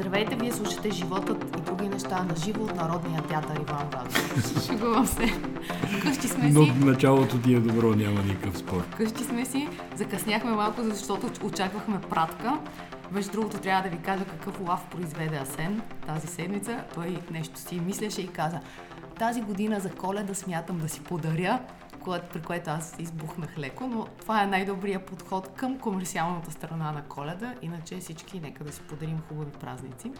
Здравейте, вие слушате животът и други неща на живо от Народния театър Иван Вазов. Шегувам се. Къщи сме Но си. началото ти е добро, няма никакъв спор. Къщи сме си. Закъсняхме малко, защото очаквахме пратка. Между другото, трябва да ви кажа какъв лав произведе Асен тази седмица. Той нещо си мислеше и каза, тази година за коледа смятам да си подаря при което аз избухнах леко, но това е най-добрият подход към комерциалната страна на коледа. Иначе всички нека да си подарим хубави празници.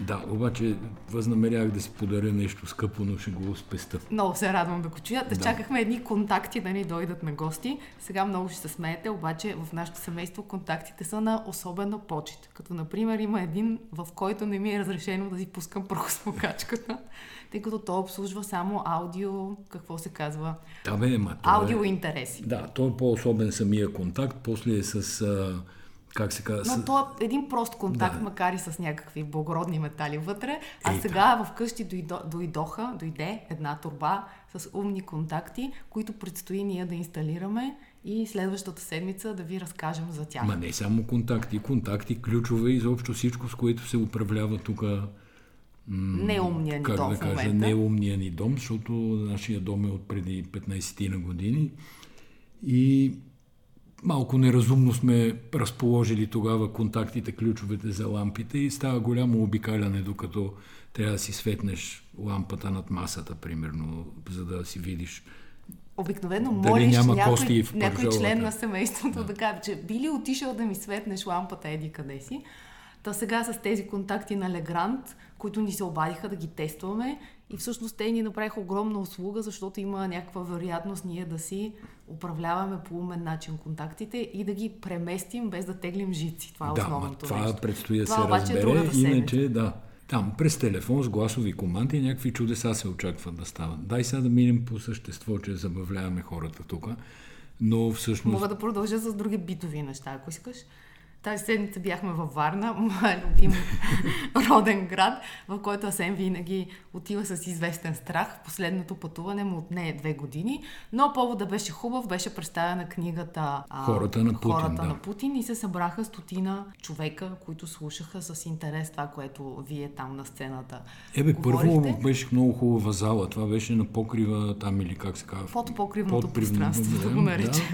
Да, обаче възнамерях да си подаря нещо скъпо, но ще го спеста. Много се радвам да го чуя. Да. Чакахме едни контакти да ни дойдат на гости. Сега много ще се смеете, обаче в нашето семейство контактите са на особена почет. Като например има един, в който не ми е разрешено да си пускам прахосмокачката, тъй като то обслужва само аудио, какво се казва? Да, бе, ма, аудио интереси. Да, то е по-особен самия контакт, после е с... А, как се казва? Но то е един прост контакт, да. макар и с някакви благородни метали вътре. А е, сега да. вкъщи дойдо, дойдоха, дойде една турба с умни контакти, които предстои ние да инсталираме и следващата седмица да ви разкажем за тях. Ма не само контакти, контакти, ключове, изобщо всичко, с което се управлява тук неумния ни как дом да кажа, в момента. неумния ни дом, защото нашия дом е от преди 15 на години и малко неразумно сме разположили тогава контактите, ключовете за лампите и става голямо обикаляне, докато трябва да си светнеш лампата над масата, примерно, за да си видиш Обикновено молиш няма някой, някой член на семейството да. да каже, че би ли отишъл да ми светнеш лампата еди къде си. Та сега с тези контакти на Легрант, които ни се обадиха да ги тестваме и всъщност те ни направиха огромна услуга, защото има някаква вероятност ние да си управляваме по умен начин контактите и да ги преместим без да теглим жици. Това е да, основното това нещо. предстои да се е разбере, седмица. иначе да. Там през телефон с гласови команди някакви чудеса се очакват да стават. Дай сега да минем по същество, че забавляваме хората тук. Но всъщност... Мога да продължа с други битови неща, ако искаш. Тази седмица бяхме във Варна, моя любим роден град, в който Асен винаги отива с известен страх. Последното пътуване му отне две години, но повода беше хубав, беше представена книгата а, Хората на Путин, Хората да. на Путин и се събраха стотина човека, които слушаха с интерес това, което вие там на сцената Ебе, говорихте. първо беше много хубава зала. Това беше на покрива там или как се казва? Под покривното Подпривно- пространство, да го наричам.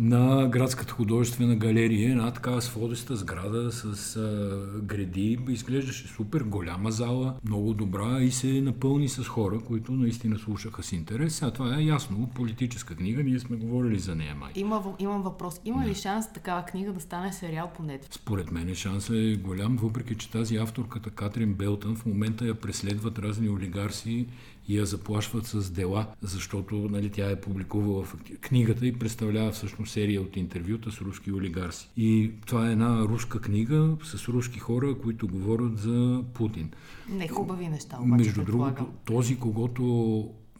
На Градската художествена галерия, една такава сводеста сграда с а, гради. Изглеждаше супер, голяма зала, много добра и се напълни с хора, които наистина слушаха с интерес. Сега това е ясно, политическа книга, ние сме говорили за нея май. Има, имам въпрос. Има ли шанс такава книга да стане сериал по Netflix? Според мен шансът е голям, въпреки че тази авторката Катрин Белтън в момента я преследват разни олигарси и я заплашват с дела, защото нали, тя е публикувала в книгата и представлява всъщност серия от интервюта с руски олигарси. И това е една руска книга с руски хора, които говорят за Путин. Не хубави неща, обаче Между другото, този, когато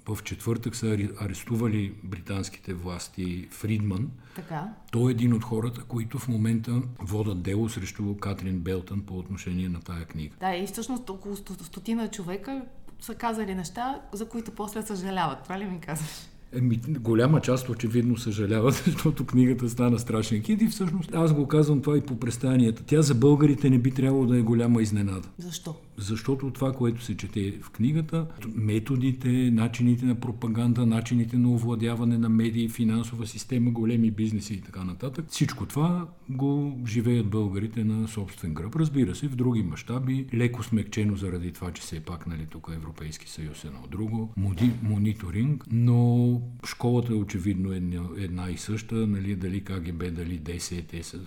в четвъртък са арестували британските власти Фридман, Така. той е един от хората, които в момента водат дело срещу Катрин Белтън по отношение на тая книга. Да, и всъщност около сто- стотина човека са казали неща, за които после съжаляват. Това ли ми казваш? Еми, голяма част очевидно съжаляват, защото книгата стана страшен хит и всъщност аз го казвам това и по престанията. Тя за българите не би трябвало да е голяма изненада. Защо? Защото това, което се чете в книгата, методите, начините на пропаганда, начините на овладяване на медии, финансова система, големи бизнеси и така нататък, всичко това го живеят българите на собствен гръб. Разбира се, в други мащаби, леко смекчено заради това, че все пак нали, тук Европейски съюз е едно друго, моди, мониторинг, но школата е очевидно една, една и съща, нали, дали КГБ, дали ДС, те са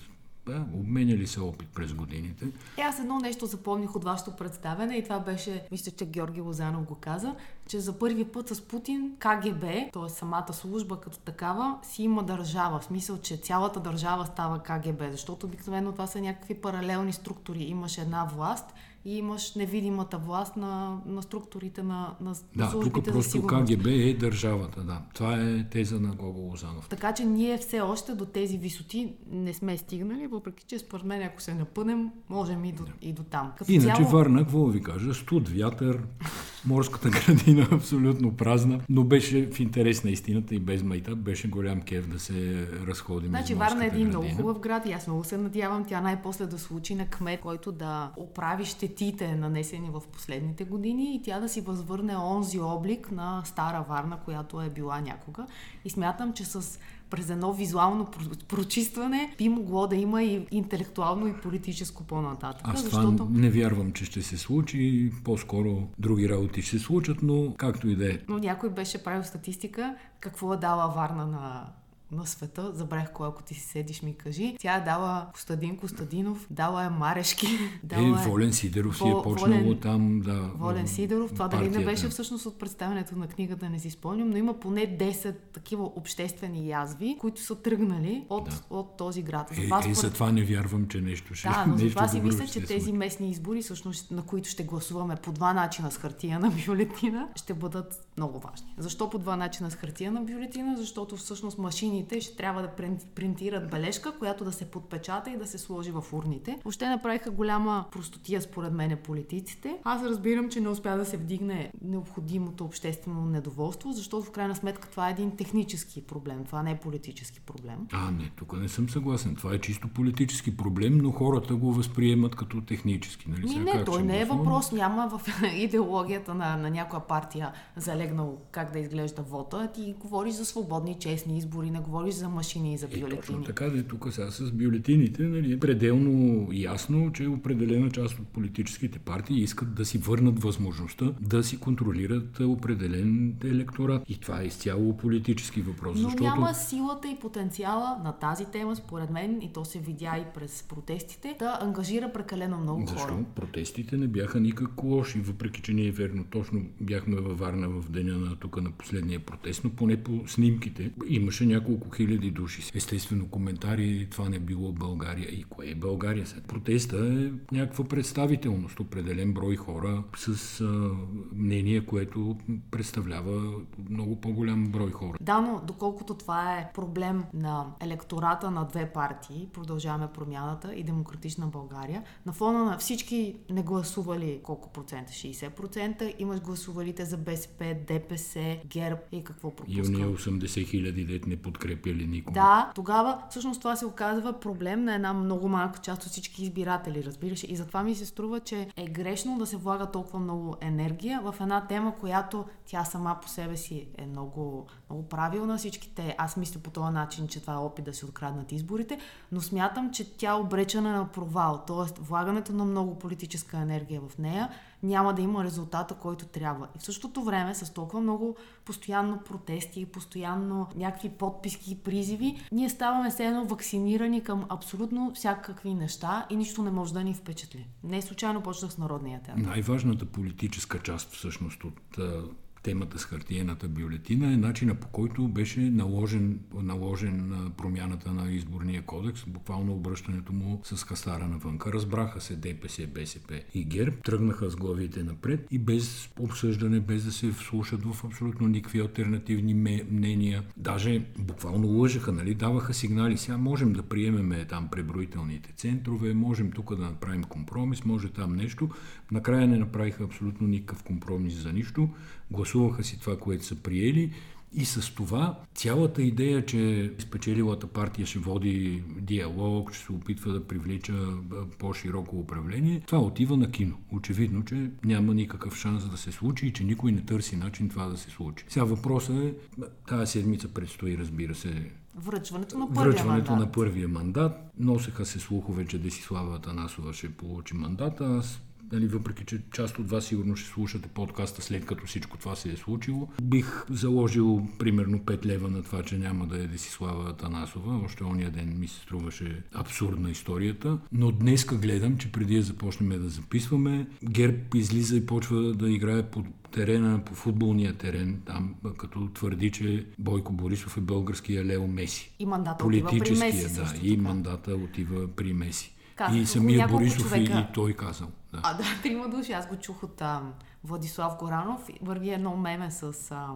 да, обменяли се опит през годините. Е, аз едно нещо запомних от вашето представене и това беше, мисля, че Георги Лозанов го каза, че за първи път с Путин КГБ, т.е. самата служба като такава, си има държава. В смисъл, че цялата държава става КГБ, защото обикновено това са някакви паралелни структури. Имаш една власт и имаш невидимата власт на, на структурите на, на Да, службите тук за просто сигурност. КГБ е държавата, да. Това е теза на Гого Лозанов. Така че ние все още до тези висоти не сме стигнали, въпреки че според мен, ако се напънем, можем и до, и до там. Като Иначе цяло... Варна, какво ви кажа, студ, вятър, морската градина абсолютно празна, но беше в интерес на истината и без майта, беше голям кев да се разходим. Значи Варна е един градина. много хубав град и аз много се надявам тя най-после да случи на кмет, който да оправи щетите, нанесени в последните години и тя да си възвърне онзи облик на стара Варна, която е била някога. И смятам, че с през едно визуално прочистване би могло да има и интелектуално и политическо по-нататък. Аз защото... това не вярвам, че ще се случи. По-скоро други работи ще се случат, но както и да е. Но някой беше правил статистика какво е дала Варна на на света. Забрах кой, ако ти си седиш, ми кажи. Тя е дала Костадин Костадинов, дала е Марешки. Дала е, Волен Сидеров си е почнало Волен, там, да. Волен Сидеров. Това дали не беше всъщност от представянето на книгата, не си спомням, но има поне 10 такива обществени язви, които са тръгнали от, да. от този град. За това, е, е, за това не вярвам, че нещо ще Да, но за това си мисля, че тези местни избори, всъщност, на които ще гласуваме по два начина с хартия на бюлетина, ще бъдат много важни. Защо по два начина с хартия на бюлетина? Защото всъщност машини машините ще трябва да принтират бележка, която да се подпечата и да се сложи в урните. Въобще направиха голяма простотия според мен политиците. Аз разбирам, че не успя да се вдигне необходимото обществено недоволство, защото в крайна сметка това е един технически проблем, това не е политически проблем. А, не, тук не съм съгласен. Това е чисто политически проблем, но хората го възприемат като технически. Нали? Ми, не, той не е въпрос, няма в идеологията на, на някоя партия залегнал как да изглежда вота. Ти говориш за свободни, честни избори, не говориш за машини и за бюлетини. Е, точно така, де, тук сега с бюлетините нали, е пределно ясно, че определена част от политическите партии искат да си върнат възможността да си контролират определен електорат. И това е изцяло политически въпрос. Но защото... няма силата и потенциала на тази тема, според мен, и то се видя и през протестите, да ангажира прекалено много Защо? хора. Протестите не бяха никак лоши, въпреки че ние верно точно бяхме във Варна в деня на тук на последния протест, но поне по снимките имаше няколко няколко хиляди души. Естествено, коментари, това не било България. И кое е България? Сега? Протеста е някаква представителност, определен брой хора с а, мнение, което представлява много по-голям брой хора. Да, но доколкото това е проблем на електората на две партии, продължаваме промяната и демократична България, на фона на всички не гласували колко процента? 60%, имаш гласувалите за БСП, ДПС, ГЕРБ и какво пропускам? И уния 80 хиляди дет не подкрепят подкрепяли никога. Да, тогава всъщност това се оказва проблем на една много малка част от всички избиратели, разбираш. И затова ми се струва, че е грешно да се влага толкова много енергия в една тема, която тя сама по себе си е много, много правилна. Всичките, аз мисля по този начин, че това е опит да се откраднат изборите, но смятам, че тя е обречена на провал. Тоест, влагането на много политическа енергия в нея няма да има резултата, който трябва. И в същото време, с толкова много постоянно протести, постоянно някакви подписки и призиви, ние ставаме все едно вакцинирани към абсолютно всякакви неща и нищо не може да ни впечатли. Не случайно почнах с Народния театър. Най-важната политическа част всъщност от темата с хартиената бюлетина е начина по който беше наложен, наложен промяната на изборния кодекс, буквално обръщането му с хастара навънка. Разбраха се ДПС, БСП и ГЕРБ, тръгнаха с главите напред и без обсъждане, без да се вслушат в абсолютно никакви альтернативни мнения. Даже буквално лъжаха, нали? даваха сигнали. Сега можем да приемеме там преброителните центрове, можем тук да направим компромис, може там нещо. Накрая не направиха абсолютно никакъв компромис за нищо гласуваха си това, което са приели и с това цялата идея, че спечелилата партия ще води диалог, ще се опитва да привлича по-широко управление, това отива на кино. Очевидно, че няма никакъв шанс да се случи и че никой не търси начин това да се случи. Сега въпросът е, тази седмица предстои, разбира се, Връчването на първия Връчването мандат. на първия мандат. Носеха се слухове, че Десислава Танасова ще получи мандата. Аз нали, въпреки че част от вас сигурно ще слушате подкаста след като всичко това се е случило. Бих заложил примерно 5 лева на това, че няма да е Десислава Танасова. Още ония ден ми се струваше абсурдна историята. Но днеска гледам, че преди да започнем да записваме, Герб излиза и почва да играе по терена, по футболния терен, там като твърди, че Бойко Борисов е българския Лео Меси. И мандата отива при Меси. Да, и мандата отива при Меси. Казах, и самия Борисов човека... и, той казал. Да. А, да, трима души. Аз го чух от а, Владислав Горанов. Върви едно меме с а,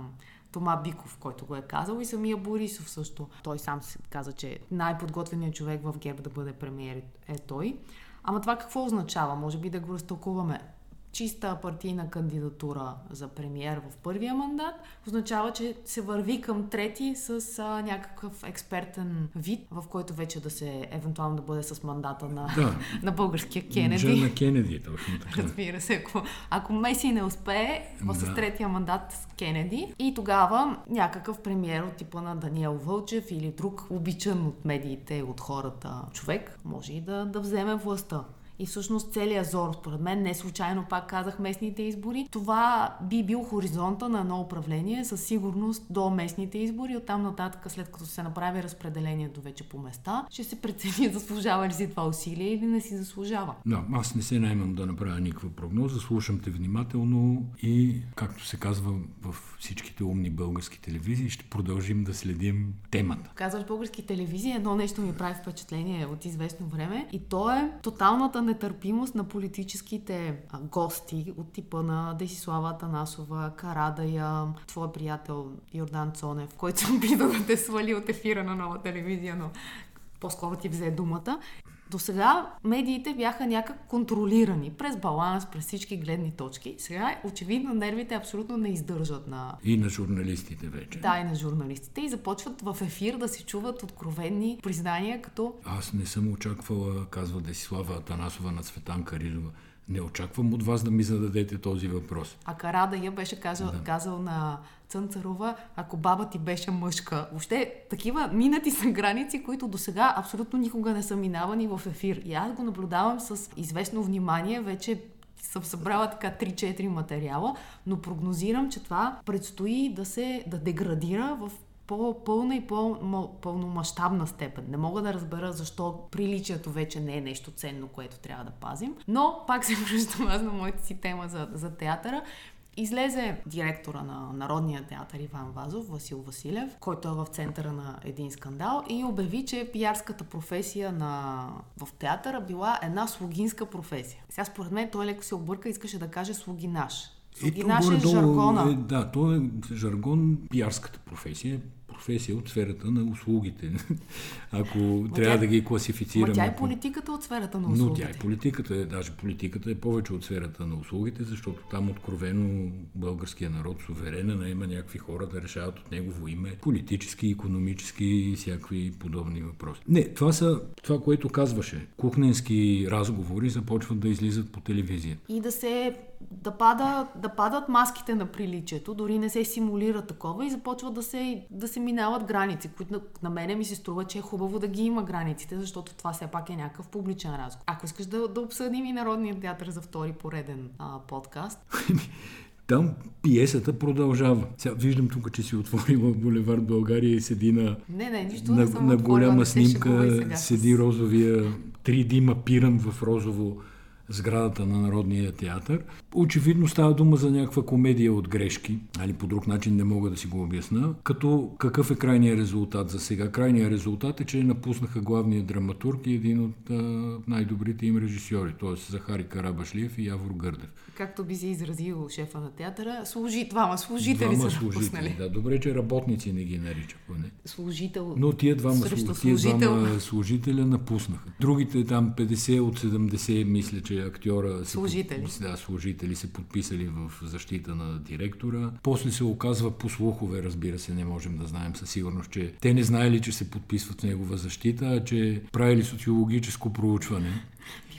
Тома Биков, който го е казал и самия Борисов също. Той сам каза, че най-подготвеният човек в ГЕРБ да бъде премиер е той. Ама това какво означава? Може би да го разтълкуваме чиста партийна кандидатура за премиер в първия мандат, означава, че се върви към трети с а, някакъв експертен вид, в който вече да се, евентуално да бъде с мандата на, да. на българския Кенеди. на Кенеди, точно така. Разбира се, ако, ако Меси не успее да. с третия мандат с Кенеди и тогава някакъв премиер от типа на Даниел Вълчев или друг обичан от медиите, от хората човек, може и да, да вземе властта. И всъщност целият зор, според мен, не случайно пак казах местните избори. Това би бил хоризонта на едно управление със сигурност до местните избори. Оттам нататък, след като се направи разпределението вече по места, ще се прецени заслужава ли си това усилие или не си заслужава. Да, аз не се наймам да направя никаква прогноза, слушам те внимателно и, както се казва в всичките умни български телевизии, ще продължим да следим темата. Казваш български телевизии, едно нещо ми прави впечатление от известно време и то е тоталната нетърпимост на политическите гости от типа на Десислава Атанасова, Карадая, твой приятел Йордан Цонев, който се опита да те свали от ефира на нова телевизия, но по-скоро ти взе думата. До сега медиите бяха някак контролирани през баланс, през всички гледни точки. Сега очевидно нервите абсолютно не издържат на... И на журналистите вече. Да, и на журналистите. И започват в ефир да се чуват откровенни признания, като... Аз не съм очаквала, казва Десислава Атанасова на Цветан Карилова. Не очаквам от вас да ми зададете този въпрос. А Карада я беше казал, да. казал на Цънцарова, ако баба ти беше мъжка. Въобще такива минати са граници, които до сега абсолютно никога не са минавани в ефир. И аз го наблюдавам с известно внимание, вече съм събрала така 3-4 материала, но прогнозирам, че това предстои да се да деградира в по-пълна и по-пълномащабна степен. Не мога да разбера защо приличието вече не е нещо ценно, което трябва да пазим. Но пак се връщам аз на моята си тема за, за театъра. Излезе директора на Народния театър Иван Вазов, Васил Василев, който е в центъра на един скандал и обяви, че пиарската професия на... в театъра била една слугинска професия. Сега според мен той леко се обърка, искаше да каже слугинаш. Слугинаш е жаргона. Е, да, то е жаргон, пиарската професия, професия от сферата на услугите. Ако но трябва тя, да ги класифицираме. Но тя е политиката от сферата на услугите. Но тя е политиката, е, даже политиката е повече от сферата на услугите, защото там откровено българския народ суверена наема някакви хора да решават от негово име политически, економически и всякакви подобни въпроси. Не, това са това, което казваше. Кухненски разговори започват да излизат по телевизия. И да се да, пада, да падат маските на приличието, дори не се симулира такова и започват да се, да се минават граници, които на, на мене ми се струва, че е хубаво да ги има границите, защото това все пак е някакъв публичен разговор. Ако искаш да, да обсъдим и Народния театър за втори пореден а, подкаст. Там пиесата продължава. Сега виждам тук, че си отворила Булевард България и седи на, не, не, нищо на, не на голяма снимка, седи розовия 3D мапиран в розово сградата на Народния театър. Очевидно става дума за някаква комедия от грешки, али по друг начин не мога да си го обясна. Като какъв е крайният резултат за сега? Крайният резултат е, че напуснаха главния драматург и един от а, най-добрите им режисьори, т.е. Захари Карабашлиев и Явор Гърдев. Както би се изразил шефа на театъра, служи, двама служители двама са служители, напуснали. Да, добре, че работници не ги нарича поне. Служител Но тия двама, тия двама служителя напуснаха. Другите там 50 от 70 мисля, че актьора... Служители. Се, да, служители се подписали в защита на директора. После се оказва по слухове, разбира се, не можем да знаем със сигурност, че те не знаели, че се подписват в негова защита, а че правили социологическо проучване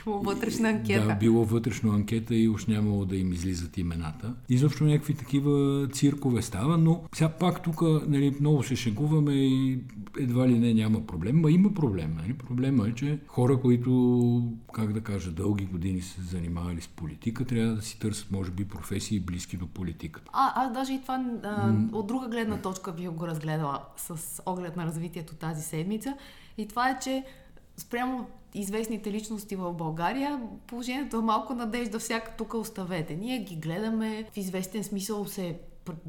било вътрешна анкета. Да, било вътрешна анкета и уж нямало да им излизат имената. Изобщо някакви такива циркове става, но сега пак тук нали, много се шегуваме и едва ли не няма проблем. Ма има проблем. Нали? Проблема е, че хора, които, как да кажа, дълги години се занимавали с политика, трябва да си търсят, може би, професии близки до политиката. А, аз даже и това а, от друга гледна точка би го разгледала с оглед на развитието тази седмица. И това е, че спрямо известните личности в България, положението е малко надежда, всяка тук оставете. Ние ги гледаме, в известен смисъл се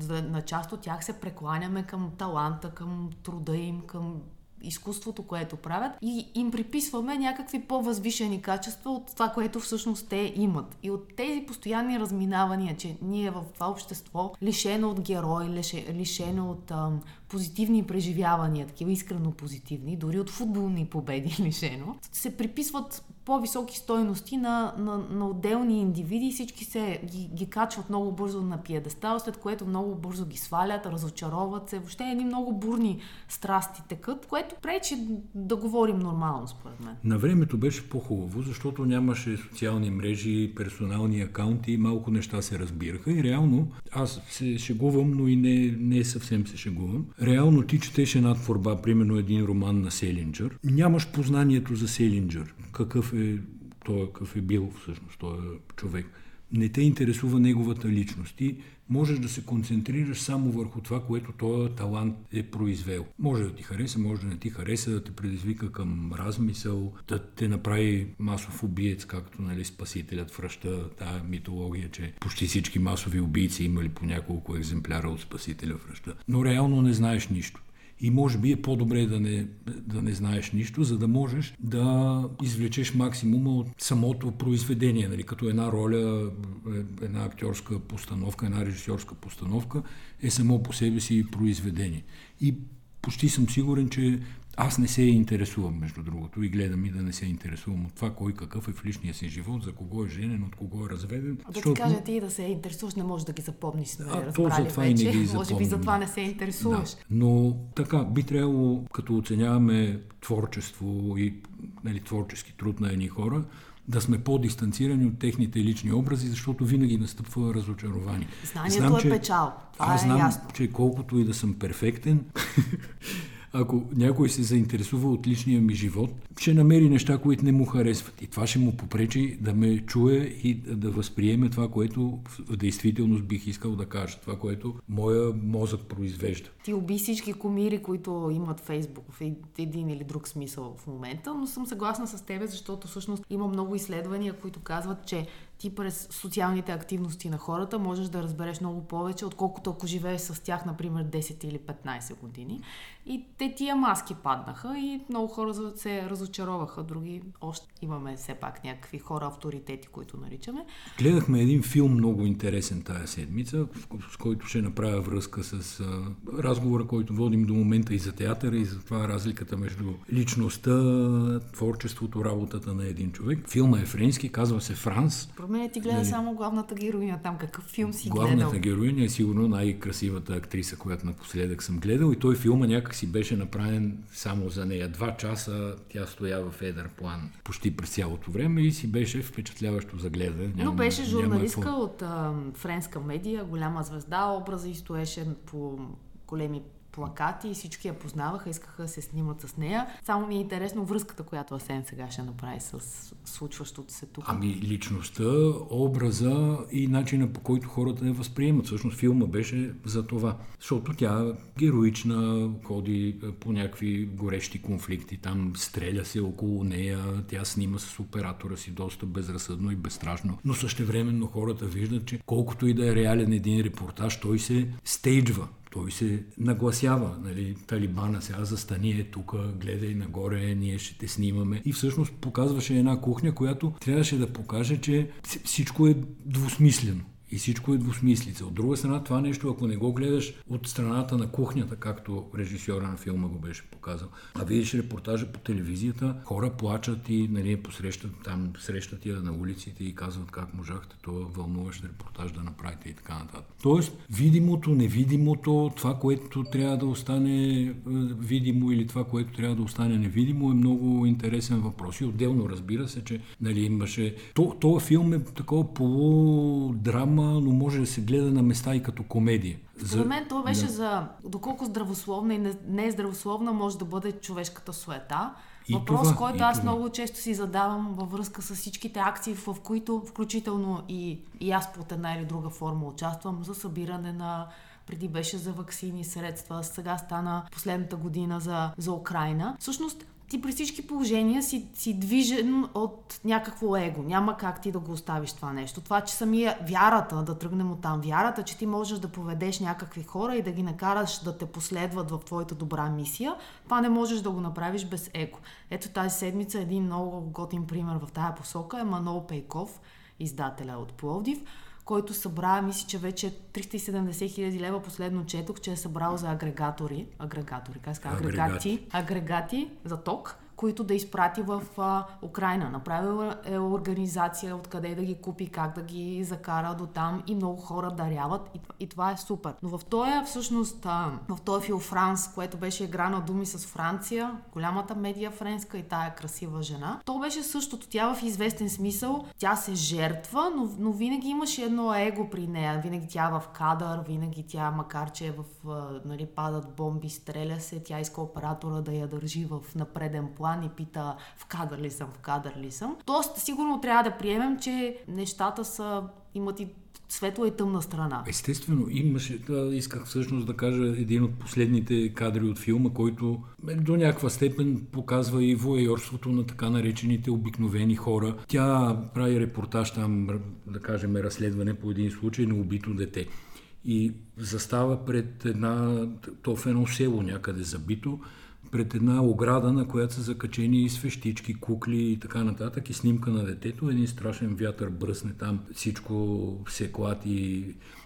на част от тях се прекланяме към таланта, към труда им, към изкуството, което правят и им приписваме някакви по-възвишени качества от това, което всъщност те имат. И от тези постоянни разминавания, че ние в това общество, лишено от герой, лишено от ам, позитивни преживявания, такива искрено позитивни, дори от футболни победи лишено, се приписват по-високи стойности на, на, на отделни индивиди и всички се ги, ги качват много бързо на пиедестал, след което много бързо ги свалят, разочароват се. Въобще едни много бурни страсти текат, което пречи да говорим нормално, според мен. На времето беше по-хубаво, защото нямаше социални мрежи, персонални акаунти, малко неща се разбираха и реално аз се шегувам, но и не, не съвсем се шегувам. Реално ти четеш една творба, примерно един роман на Селинджер, нямаш познанието за Селинджер, какъв е той, какъв е бил всъщност? Този човек. Не те интересува неговата личност. и можеш да се концентрираш само върху това, което този талант е произвел. Може да ти хареса, може да не ти хареса, да те предизвика към размисъл, да те направи масов убиец, както нали, спасителят връща тази митология, че почти всички масови убийци имали по няколко екземпляра от спасителя връща. Но реално не знаеш нищо. И може би е по-добре да не, да не знаеш нищо, за да можеш да извлечеш максимума от самото произведение, нали, като една роля, е, една актьорска постановка, една режисьорска постановка е само по себе си произведение. И почти съм сигурен, че аз не се интересувам, между другото, и гледам и да не се интересувам от това, кой какъв е в личния си живот, за кого е женен, от кого е разведен. Да защото... ти кажа ти да се интересуваш, не можеш да ги запомниш. Сме а, то за това вече. и не ги Може би за това не се интересуваш. Да. Но така, би трябвало, като оценяваме творчество и нали, творчески труд на едни хора, да сме по-дистанцирани от техните лични образи, защото винаги настъпва разочарование. Знанието знам, е че, печал. Това аз е знам, ясно. че колкото и да съм перфектен, ако някой се заинтересува от личния ми живот, ще намери неща, които не му харесват. И това ще му попречи да ме чуе и да възприеме това, което в действителност бих искал да кажа. Това, което моя мозък произвежда. Ти уби всички комири, които имат Фейсбук в един или друг смисъл в момента, но съм съгласна с тебе, защото всъщност има много изследвания, които казват, че ти през социалните активности на хората можеш да разбереш много повече, отколкото ако живееш с тях, например, 10 или 15 години. И те тия маски паднаха и много хора се разочароваха. Други още имаме все пак някакви хора, авторитети, които наричаме. Гледахме един филм много интересен тая седмица, с който ще направя връзка с разговора, който водим до момента и за театъра, и за това разликата между личността, творчеството, работата на един човек. Филма е френски, казва се Франс мен ти гледа не. само главната героиня там. Какъв филм си главната гледал? Главната героиня е сигурно най-красивата актриса, която напоследък съм гледал. И той филма някак си беше направен само за нея. Два часа тя стоя в едър план почти през цялото време и си беше впечатляващо за гледане. Но беше журналистка няма... от а, френска медия, голяма звезда, образа и стоеше по големи плакати и всички я познаваха, искаха да се снимат с нея. Само ми е интересно връзката, която Асен сега ще направи с случващото се тук. Ами личността, образа и начина по който хората не възприемат. Всъщност филма беше за това. Защото тя героична, ходи по някакви горещи конфликти, там стреля се около нея, тя снима с оператора си доста безразсъдно и безстрашно. Но същевременно хората виждат, че колкото и да е реален един репортаж, той се стейджва той се нагласява, нали, талибана сега застани е тук, гледай нагоре, ние ще те снимаме. И всъщност показваше една кухня, която трябваше да покаже, че всичко е двусмислено. И всичко е двусмислица. От друга страна, това нещо, ако не го гледаш от страната на кухнята, както режисьора на филма го беше показал, а видиш репортажа по телевизията, хора плачат и нали, посрещат там, срещат я на улиците и казват как можахте това вълнуващ репортаж да направите и така нататък. Тоест, видимото, невидимото, това, което трябва да остане е, видимо или това, което трябва да остане невидимо, е много интересен въпрос. И отделно разбира се, че нали, имаше... То, този филм е такова полудрама, драма, но може да се гледа на места и като комедия. За мен това беше да. за доколко здравословна и не, не е здравословна може да бъде човешката суета. И Въпрос, това, който аз това. много често си задавам във връзка с всичките акции, в които включително и, и аз под една или друга форма участвам за събиране на преди беше за вакцини, средства, сега стана последната година за, за Украина. Всъщност, ти при всички положения си, си движен от някакво его. Няма как ти да го оставиш това нещо. Това, че самия вярата, да тръгнем от там, вярата, че ти можеш да поведеш някакви хора и да ги накараш да те последват в твоята добра мисия, това не можеш да го направиш без его. Ето тази седмица един много готин пример в тая посока е Манол Пейков, издателя от Пловдив, който събра, мисля, че вече 370 хиляди лева последно четох, че е събрал за агрегатори, агрегатори, как ска, агрегати, агрегати за ток, които да изпрати в а, Украина. Направил е организация откъде да ги купи, как да ги закара до там и много хора даряват и, и това е супер. Но в този всъщност, а, в този фил Франс, което беше игра на думи с Франция, голямата медия френска и тая красива жена, то беше същото. Тя в известен смисъл, тя се жертва, но, но винаги имаше едно его при нея. Винаги тя е в кадър, винаги тя, макар че е в, нали, падат бомби, стреля се, тя иска оператора да я държи в напреден план план и пита в кадър ли съм, в кадър ли съм. Тоест, сигурно трябва да приемем, че нещата са, имат и светла и тъмна страна. Естествено, имаше, да, исках всъщност да кажа един от последните кадри от филма, който е, до някаква степен показва и воейорството на така наречените обикновени хора. Тя прави репортаж там, да кажем, разследване по един случай на убито дете. И застава пред една, то в едно село някъде забито, пред една ограда, на която са закачени свещички, кукли и така нататък и снимка на детето. Един страшен вятър бръсне там, всичко се клати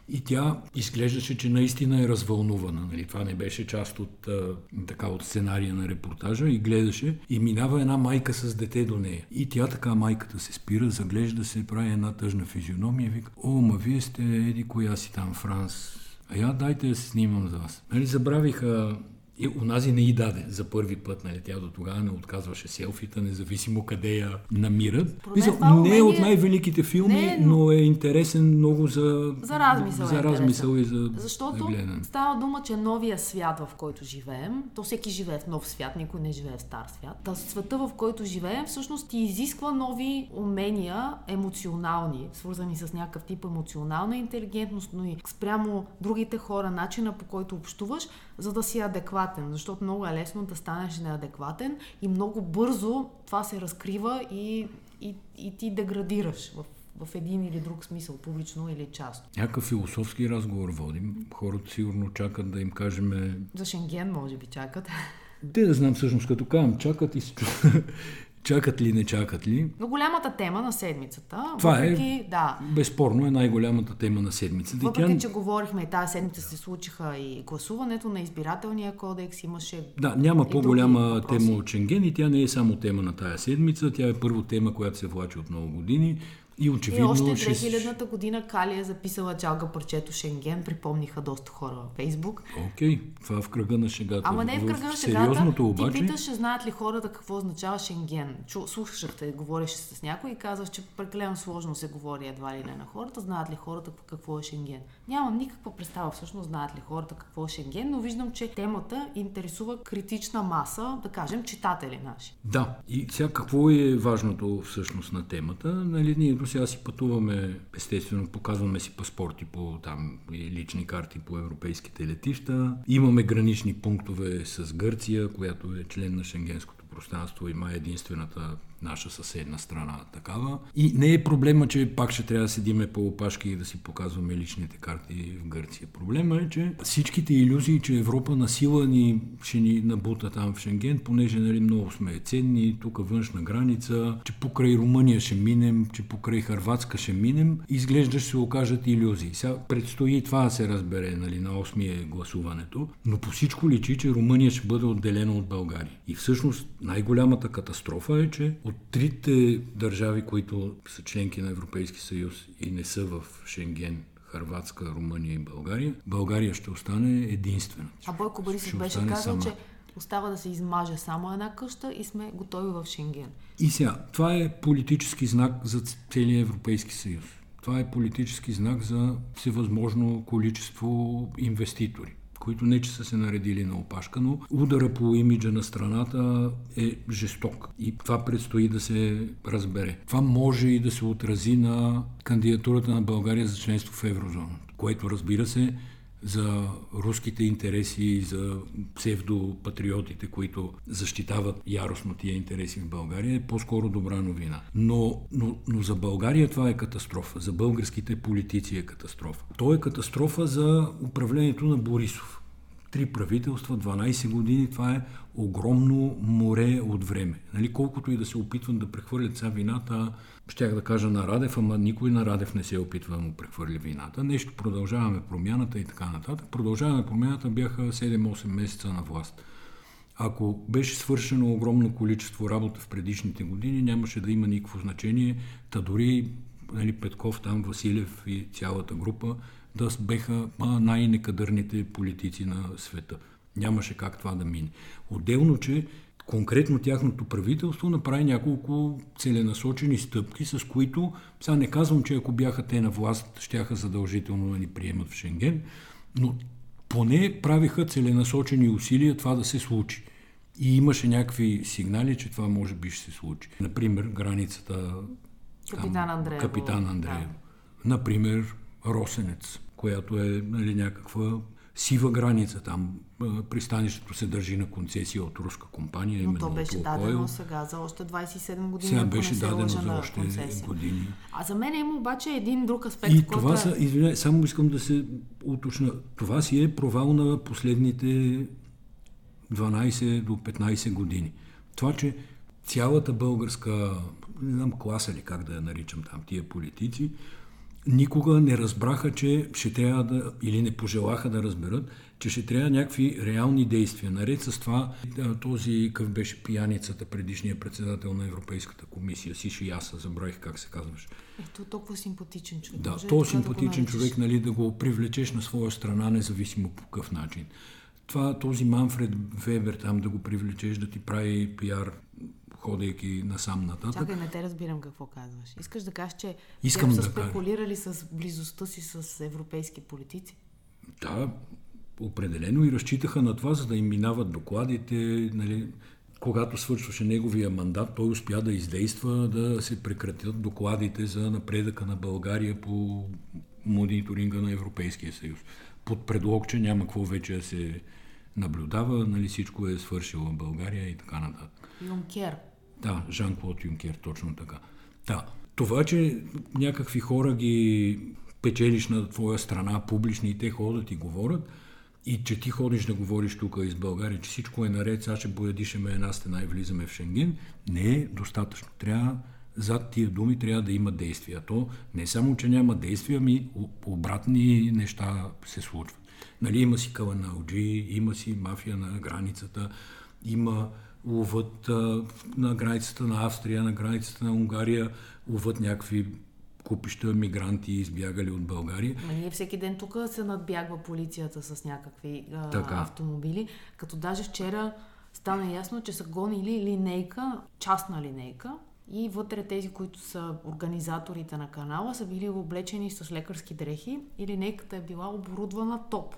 и тя изглеждаше, че наистина е развълнувана. Нали? Това не беше част от, така, от сценария на репортажа и гледаше и минава една майка с дете до нея. И тя така майката се спира, заглежда се, прави една тъжна физиономия и вика, о, ма вие сте еди коя си там, Франс. А я дайте да се снимам за вас. Нали, забравиха и унази не и даде за първи път, нали? Тя до тогава не отказваше селфита, независимо къде я намират. Мисля, не е от най-великите филми, не, но... но е интересен много за, за размисъл, за е размисъл и за Защото за гледане. става дума, че новия свят, в който живеем, то всеки живее в нов свят, никой не живее в стар свят. Та света, в който живеем, всъщност ти изисква нови умения, емоционални, свързани с някакъв тип емоционална интелигентност, но и спрямо другите хора, начина по който общуваш, за да си адекватен, защото много е лесно да станеш неадекватен и много бързо това се разкрива и, и, и ти деградираш в в един или друг смисъл, публично или частно. Някакъв философски разговор водим. Хората сигурно чакат да им кажем... За Шенген, може би, чакат. Де да знам всъщност, като казвам, чакат и Чакат ли, не чакат ли? Но голямата тема на седмицата. Това е въпреки, е, да. безспорно е най-голямата тема на седмицата. Въпреки, тя... че говорихме и тази седмица се случиха и гласуването на избирателния кодекс, имаше... Да, няма по-голяма тема от Шенген и тя не е само тема на тая седмица, тя е първо тема, която се влачи от много години. И очевидно... И още 2000-та година Кали е записала чалга парчето Шенген, припомниха доста хора във Фейсбук. Окей, okay, това е в кръга на шегата. Ама не е в кръга на шегата. Сериозното обаче... Ти питаш, знаят ли хората какво означава Шенген. Чу, слушахте, говореше с някой и казах, че прекалено сложно се говори едва ли не на хората. Знаят ли хората какво е Шенген? Нямам никаква представа всъщност знаят ли хората какво е Шенген, но виждам, че темата интересува критична маса, да кажем, читатели наши. Да, и сега какво е важното всъщност на темата? Нали, ние до сега си пътуваме, естествено, показваме си паспорти по там лични карти по европейските летища. Имаме гранични пунктове с Гърция, която е член на Шенгенското пространство и май единствената наша съседна страна такава. И не е проблема, че пак ще трябва да седиме по опашки и да си показваме личните карти в Гърция. Проблема е, че всичките иллюзии, че Европа на сила ни ще ни набута там в Шенген, понеже нали, много сме ценни, тук външна граница, че покрай Румъния ще минем, че покрай Харватска ще минем, изглежда ще се окажат иллюзии. Сега предстои това да се разбере нали, на 8 е гласуването, но по всичко личи, че Румъния ще бъде отделена от България. И всъщност най-голямата катастрофа е, че от трите държави, които са членки на Европейски съюз и не са в Шенген, Харватска, Румъния и България, България ще остане единствена. А Бойко Борисов беше казал, сама. че остава да се измаже само една къща и сме готови в Шенген. И сега, това е политически знак за целия Европейски съюз. Това е политически знак за всевъзможно количество инвеститори които не че са се наредили на опашка, но удара по имиджа на страната е жесток. И това предстои да се разбере. Това може и да се отрази на кандидатурата на България за членство в еврозоната, което разбира се за руските интереси, за псевдопатриотите, които защитават яростно тия интереси в България, е по-скоро добра новина. Но, но, но за България това е катастрофа. За българските политици е катастрофа. То е катастрофа за управлението на Борисов три правителства, 12 години, това е огромно море от време. Нали, колкото и да се опитват да прехвърлят сега вината, щях да кажа на Радев, ама никой на Радев не се опитва да му прехвърли вината. Нещо продължаваме промяната и така нататък. Продължаваме промяната бяха 7-8 месеца на власт. Ако беше свършено огромно количество работа в предишните години, нямаше да има никакво значение. Та дори нали, Петков, там Василев и цялата група да беха най-некадърните политици на света. Нямаше как това да мине. Отделно, че конкретно тяхното правителство направи няколко целенасочени стъпки, с които, сега не казвам, че ако бяха те на власт, щяха задължително да ни приемат в Шенген, но поне правиха целенасочени усилия това да се случи. И имаше някакви сигнали, че това може би ще се случи. Например, границата Капитан Андреев. Капитан Андреев. Да. Например, Росенец, която е нали, някаква сива граница. Там пристанището се държи на концесия от руска компания. Но то беше дадено сега за още 27 години. Сега беше дадено за още концесия. години. А за мен има обаче един друг аспект. И това е... са, извиняй, само искам да се уточна. Това си е провал на последните 12 до 15 години. Това, че цялата българска, не знам класа ли как да я наричам там, тия политици, никога не разбраха, че ще трябва да, или не пожелаха да разберат, че ще трябва някакви реални действия. Наред с това, този къв беше пияницата, предишния председател на Европейската комисия, Сиши Яса, забравих как се казваш. Ето толкова симпатичен човек. Да, то симпатичен да човек, нали, да го привлечеш на своя страна, независимо по какъв начин. Това, този Манфред Вебер там да го привлечеш, да ти прави пиар ходейки насам нататък. Чакай, не те разбирам какво казваш. Искаш да кажеш, че Искам да са спекулирали с близостта си с европейски политици? Да, определено и разчитаха на това, за да им минават докладите. Нали, когато свършваше неговия мандат, той успя да издейства да се прекратят докладите за напредъка на България по мониторинга на Европейския съюз. Под предлог, че няма какво вече да се наблюдава, нали, всичко е свършило в България и така нататък. Юнкер да, Жан-Клод Юнкер, точно така. Да. Това, че някакви хора ги печелиш на твоя страна публични и те ходят и говорят, и че ти ходиш да говориш тук из България, че всичко е наред, сега ще боядишеме една стена и влизаме в Шенген, не е достатъчно. Трябва зад тия думи трябва да има действия. То не само, че няма действия, ми обратни неща се случват. Нали, има си каланалджи, има си мафия на границата, има ловът а, на границата на Австрия, на границата на Унгария, ловът някакви купища мигранти, избягали от България. Ма ние всеки ден тук се надбягва полицията с някакви а, автомобили, като даже вчера стана ясно, че са гонили линейка, частна линейка, и вътре тези, които са организаторите на канала, са били облечени с лекарски дрехи и линейката е била оборудвана топ.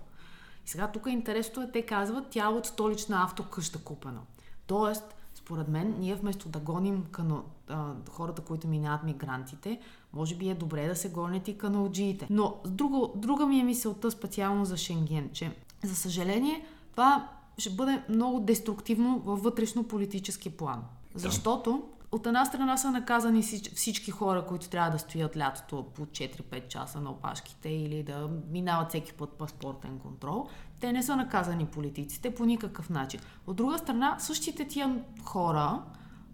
И сега тук интересното е, те казват, тя е от столична автокъща купена. Тоест, според мен, ние вместо да гоним кано, а, хората, които минават мигрантите, може би е добре да се гонят и каналджиите. Но друга, друга ми е мисълта специално за Шенген, че за съжаление това ще бъде много деструктивно във вътрешно-политически план. Защото от една страна са наказани всички хора, които трябва да стоят лятото по 4-5 часа на опашките или да минават всеки път паспортен контрол. Те не са наказани политиците по никакъв начин. От друга страна, същите тия хора,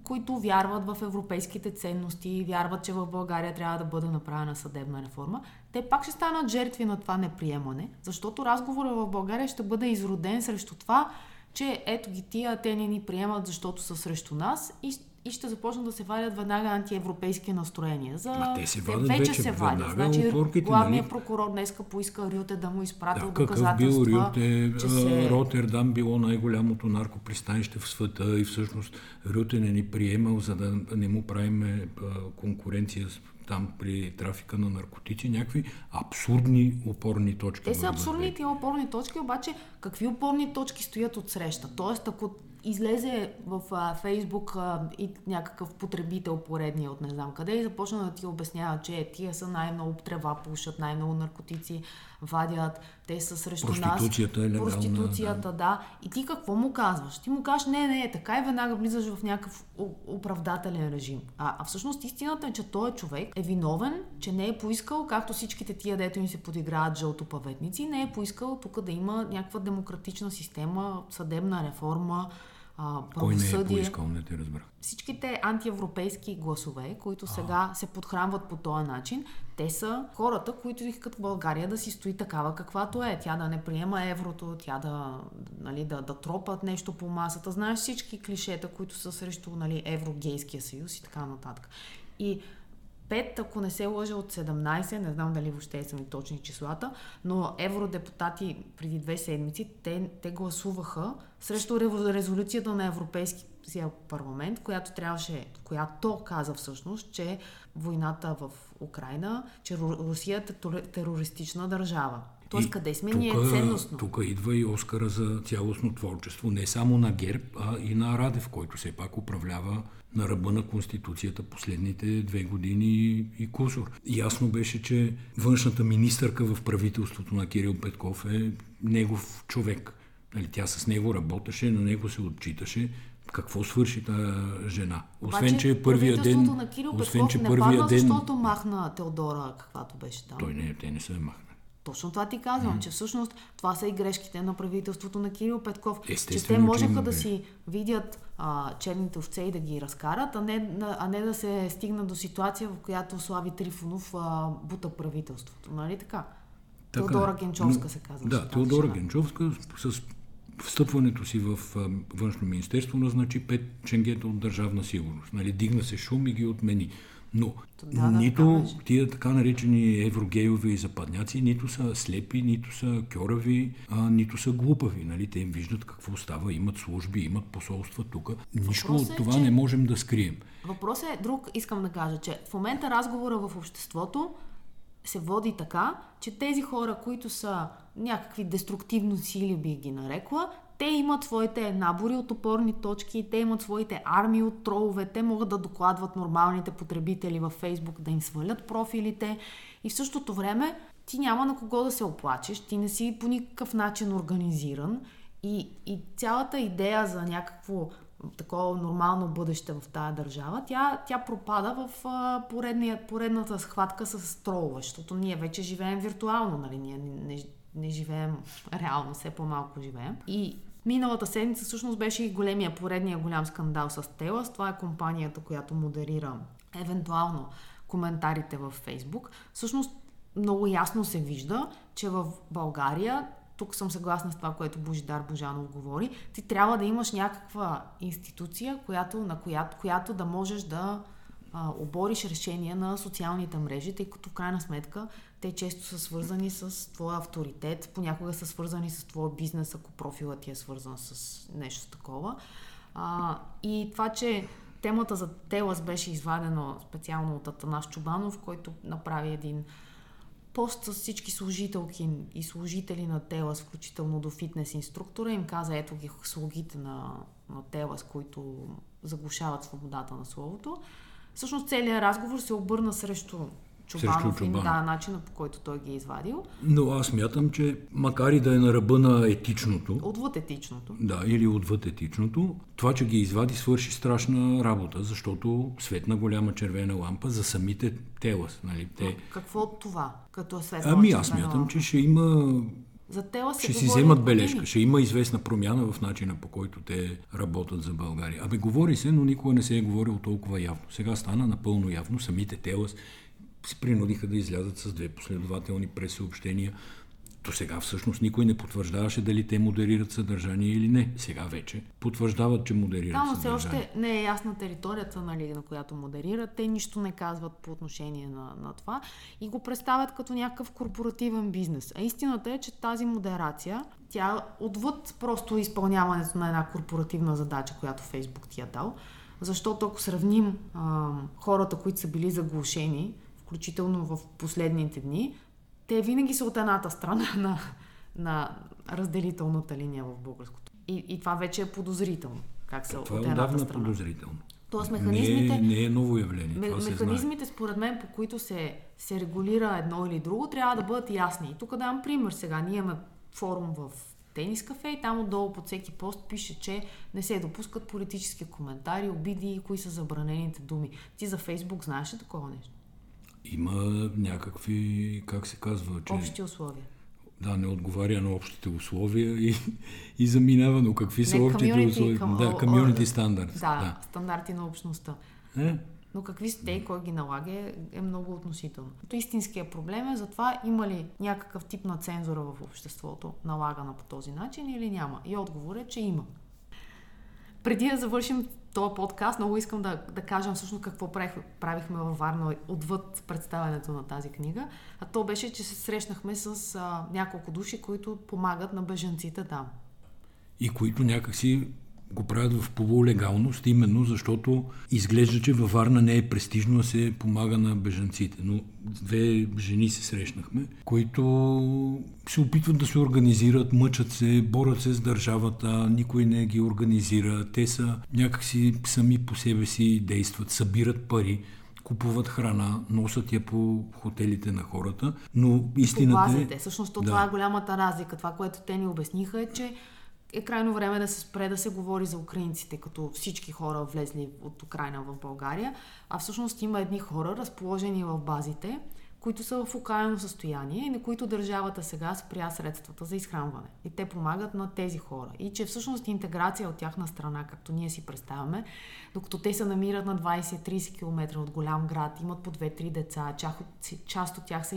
които вярват в европейските ценности, вярват, че в България трябва да бъде направена съдебна реформа, те пак ще станат жертви на това неприемане, защото разговорът в България ще бъде изроден срещу това, че ето ги тия, те не ни приемат, защото са срещу нас и и ще започнат да се вадят веднага антиевропейски настроения. За... Ма те се вадят вече, вече се вадят. Значи, опорките, главният нали? прокурор днеска поиска Рюте да му изпратил да, доказателства. бил Рюте, че се... Ротердам било най-голямото наркопристанище в света и всъщност Рюте не ни приемал, за да не му правим конкуренция там при трафика на наркотици, някакви абсурдни опорни точки. Те са абсурдните опорни точки, обаче какви опорни точки стоят от среща? Тоест, ако излезе в а, Фейсбук а, и някакъв потребител поредния от не знам къде и започна да ти обяснява, че тия са най-много трева пушат, най-много наркотици вадят, те са срещу Проституцията нас. е легална, Проституцията, да. да. И ти какво му казваш? Ти му кажеш, не, не, така и веднага влизаш в някакъв оправдателен режим. А, а всъщност истината е, че той човек е виновен, че не е поискал, както всичките тия, дето им се подиграват жълтопаветници, не е поискал тук да има някаква демократична система, съдебна реформа, а, Кой не е поискал, не те разбрах. Всичките антиевропейски гласове, които сега а. се подхранват по този начин, те са хората, които искат България да си стои такава каквато е. Тя да не приема еврото, тя да, нали, да, да тропат нещо по масата. Знаеш всички клишета, които са срещу нали, Еврогейския съюз и така нататък. И 5, ако не се лъжа от 17, не знам дали въобще са ми точни числата, но евродепутати преди две седмици, те, те гласуваха срещу резолюцията на Европейския парламент, която трябваше, която каза всъщност, че войната в Украина, че Русия е терористична държава. Тоест, къде сме ние ценностно? Тук идва и Оскара за цялостно творчество, не само на ГЕРБ, а и на Радев, който все пак управлява на ръба на Конституцията последните две години и кусор. Ясно беше, че външната министърка в правителството на Кирил Петков е негов човек. Нали, тя с него работеше, на него се отчиташе. Какво свърши тази жена? Освен, Обаче, че е първия ден... на Кирил освен, че не първия падна, ден... защото махна Теодора, каквато беше там. Той не, те не са махна. Точно това ти казвам, mm. че всъщност това са и грешките на правителството на Кирил Петков. Че те можеха да си видят а, черните овце и да ги разкарат, а не, а не да се стигна до ситуация, в която Слави Трифонов а, бута правителството. Нали така? така Теодора е. Генчовска се казва. Да, Теодора Генчовска с встъпването си в външно министерство назначи пет ченгета от държавна сигурност. Нали, дигна се шум и ги отмени. Но да, нито да, тия така наречени еврогейове и западняци, нито са слепи, нито са кьорави, а, нито са глупави. Нали? Те им виждат какво става, имат служби, имат посолства тук. Нищо от е, това че... не можем да скрием. Въпросът е друг, искам да кажа, че в момента разговора в обществото се води така, че тези хора, които са някакви деструктивни сили, би ги нарекла, те имат своите набори от опорни точки, те имат своите армии от тролове, те могат да докладват нормалните потребители във Фейсбук, да им свалят профилите. И в същото време ти няма на кого да се оплачеш, ти не си по никакъв начин организиран. И, и цялата идея за някакво такова нормално бъдеще в тази държава, тя, тя пропада в поредния, поредната схватка с тролове, защото ние вече живеем виртуално, нали? ние не, не, не живеем реално, все по-малко живеем. И Миналата седмица всъщност беше и големия, поредния голям скандал с Телас. Това е компанията, която модерира евентуално коментарите във Фейсбук. Всъщност много ясно се вижда, че в България тук съм съгласна с това, което Божидар Божанов говори, ти трябва да имаш някаква институция, която, на която, която да можеш да а, обориш решения на социалните мрежи, тъй като в крайна сметка те често са свързани с твоя авторитет, понякога са свързани с твоя бизнес, ако профилът ти е свързан с нещо такова. А, и това, че темата за Телас беше извадена специално от Атанас Чубанов, който направи един пост с всички служителки и служители на Телас, включително до фитнес инструктора, им каза ето ги слугите на, на Телас, които заглушават свободата на словото. Всъщност целият разговор се обърна срещу Чубанов Чубанов. и да, начина по който той ги е извадил. Но аз мятам, че макар и да е на ръба на етичното... Отвъд етичното. Да, или отвъд етичното, това, че ги извади, свърши страшна работа, защото светна голяма червена лампа за самите телас. Нали? Те... Какво от това, като е светна Ами аз мятам, че ще има за тела се ще си вземат бележка. Ще има известна промяна в начина по който те работят за България. Абе, говори се, но никога не се е говорил толкова явно. Сега стана напълно явно. Самите телас се принудиха да излязат с две последователни пресъобщения. До сега всъщност никой не потвърждаваше дали те модерират съдържание или не. Сега вече потвърждават, че модерират да, но все още не е ясна територията, нали, на която модерират. Те нищо не казват по отношение на, на това и го представят като някакъв корпоративен бизнес. А истината е, че тази модерация, тя отвъд просто изпълняването на една корпоративна задача, която Фейсбук ти е дал. Защото ако сравним а, хората, които са били заглушени, включително в последните дни, те винаги са от едната страна на, на разделителната линия в българското. И, и това вече е подозрително. Как се Това е от едната отдавна страна. подозрително. Тоест Не механизмите, е, не е ново явление. Ме- това се знае. механизмите, според мен, по които се, се регулира едно или друго, трябва да бъдат ясни. И тук давам пример сега. Ние имаме форум в тенис кафе и там отдолу под всеки пост пише, че не се допускат политически коментари, обиди и кои са забранените думи. Ти за Фейсбук знаеш ли такова нещо? Има някакви, как се казва, че Общи условия. да, не отговаря на общите условия и, и заминава, но какви са Не, общите community условия? към- да, community standards. Да, стандарти на общността. Да. Е, Но какви са те и кой ги налага е, много относително. То истинският проблем е за това има ли някакъв тип на цензура в обществото, налагана по този начин или няма. И отговор е, че има. Преди да завършим този подкаст, много искам да, да кажем всъщност какво правих, правихме във Варна отвъд представянето на тази книга. А то беше, че се срещнахме с а, няколко души, които помагат на бежанците там. и които някакси го правят в полулегалност, именно защото изглежда, че във Варна не е престижно да се помага на бежанците. Но две жени се срещнахме, които се опитват да се организират, мъчат се, борят се с държавата, никой не ги организира. Те са някакси сами по себе си действат, събират пари, купуват храна, носят я по хотелите на хората, но истината базите. е... Всъщност Да. това е голямата разлика. Това, което те ни обясниха е, че е крайно време да се спре да се говори за украинците, като всички хора влезли от Украина в България, а всъщност има едни хора, разположени в базите, които са в окаяно състояние и на които държавата сега спря средствата за изхранване. И те помагат на тези хора. И че всъщност интеграция от тяхна страна, както ние си представяме, докато те се намират на 20-30 км от голям град, имат по 2-3 деца, част от, тях са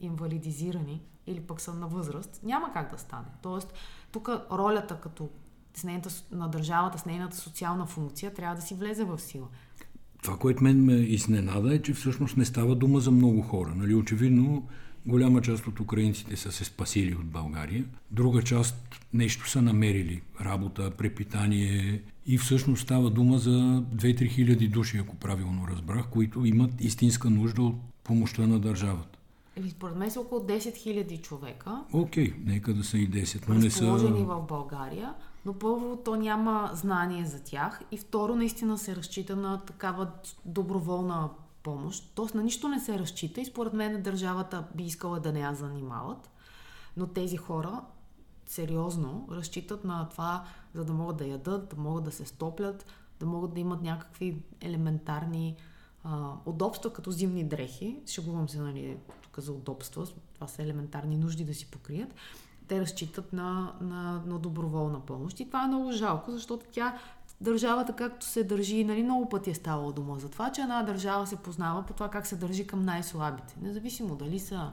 инвалидизирани или пък са на възраст, няма как да стане. Тоест, тук ролята като с нейната, на държавата с нейната социална функция трябва да си влезе в сила. Това, което мен ме изненада е, че всъщност не става дума за много хора. Нали? Очевидно, голяма част от украинците са се спасили от България, друга част нещо са намерили, работа, препитание и всъщност става дума за 2-3 хиляди души, ако правилно разбрах, които имат истинска нужда от помощта на държавата. Или според мен са около 10 000 човека, Окей, нека да са и 10, но не са... в България, но първо то няма знание за тях и второ наистина се разчита на такава доброволна помощ. Тоест на нищо не се разчита и според мен държавата би искала да не я занимават, но тези хора сериозно разчитат на това, за да могат да ядат, да могат да се стоплят, да могат да имат някакви елементарни а, удобства, като зимни дрехи. Шегувам се, нали, тук за удобства. Това са елементарни нужди да си покрият. Те разчитат на, на, на доброволна помощ. И това е много жалко, защото тя държавата както се държи, нали, много пъти е ставало дума за това, че една държава се познава по това как се държи към най-слабите. Независимо дали са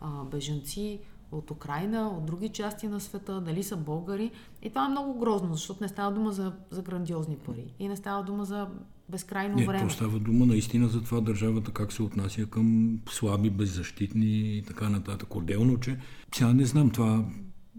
а, бежанци от Украина, от други части на света, дали са българи. И това е много грозно, защото не става дума за, за грандиозни пари. И не става дума за безкрайно Не, време. то става дума наистина за това държавата как се отнася към слаби, беззащитни и така нататък. Отделно, че сега не знам това,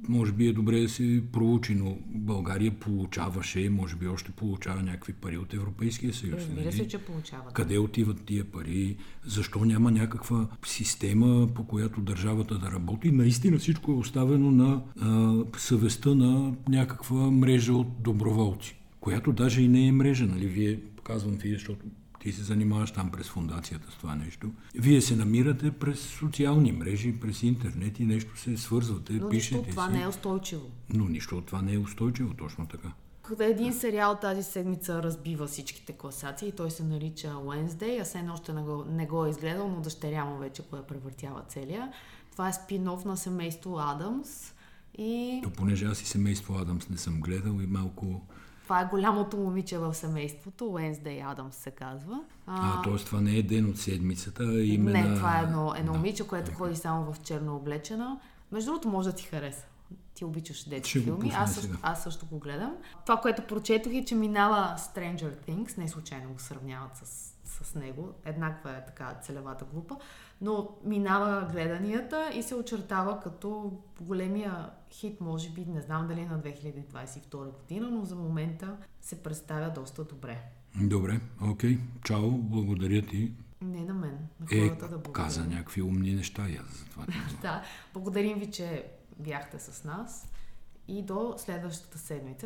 може би е добре да се проучи, но България получаваше, може би още получава някакви пари от Европейския съюз. Разбира нали? се, че получават. Къде отиват тия пари? Защо няма някаква система, по която държавата да работи? Наистина всичко е оставено на а, съвестта на някаква мрежа от доброволци, която даже и не е мрежа, нали? Вие, казвам вие, защото ти се занимаваш там през фундацията с това нещо. Вие се намирате през социални мрежи, през интернет и нещо се свързвате, Но нищо пишете от това си. не е устойчиво. Но нищо от това не е устойчиво, точно така. Къде един сериал тази седмица разбива всичките класации. Той се нарича Wednesday. Аз все още не го, не го е изгледал, но дъщеря му вече го я превъртява целия. Това е спин-оф на семейство Адамс. И То понеже аз и семейство Адамс не съм гледал и малко... това е голямото момиче в семейството. Wednesday Адамс се казва. А, т.е. това не е ден от седмицата, а именно... Не, това е едно, едно момиче, което ходи само в черно облечена. Между другото, може да ти хареса. Ти обичаш детски филми. Аз също, аз също го гледам. Това, което прочетох е, че минава Stranger Things. Не случайно го сравняват с, с него. Еднаква е така целевата група. Но минава гледанията и се очертава като големия хит, може би, не знам дали на 2022 година, но за момента се представя доста добре. Добре, окей. Чао, благодаря ти. Не на мен, на Е, хората да благодаря. каза някакви умни неща и аз за това. Да, благодарим ви, че бяхте с нас и до следващата седмица,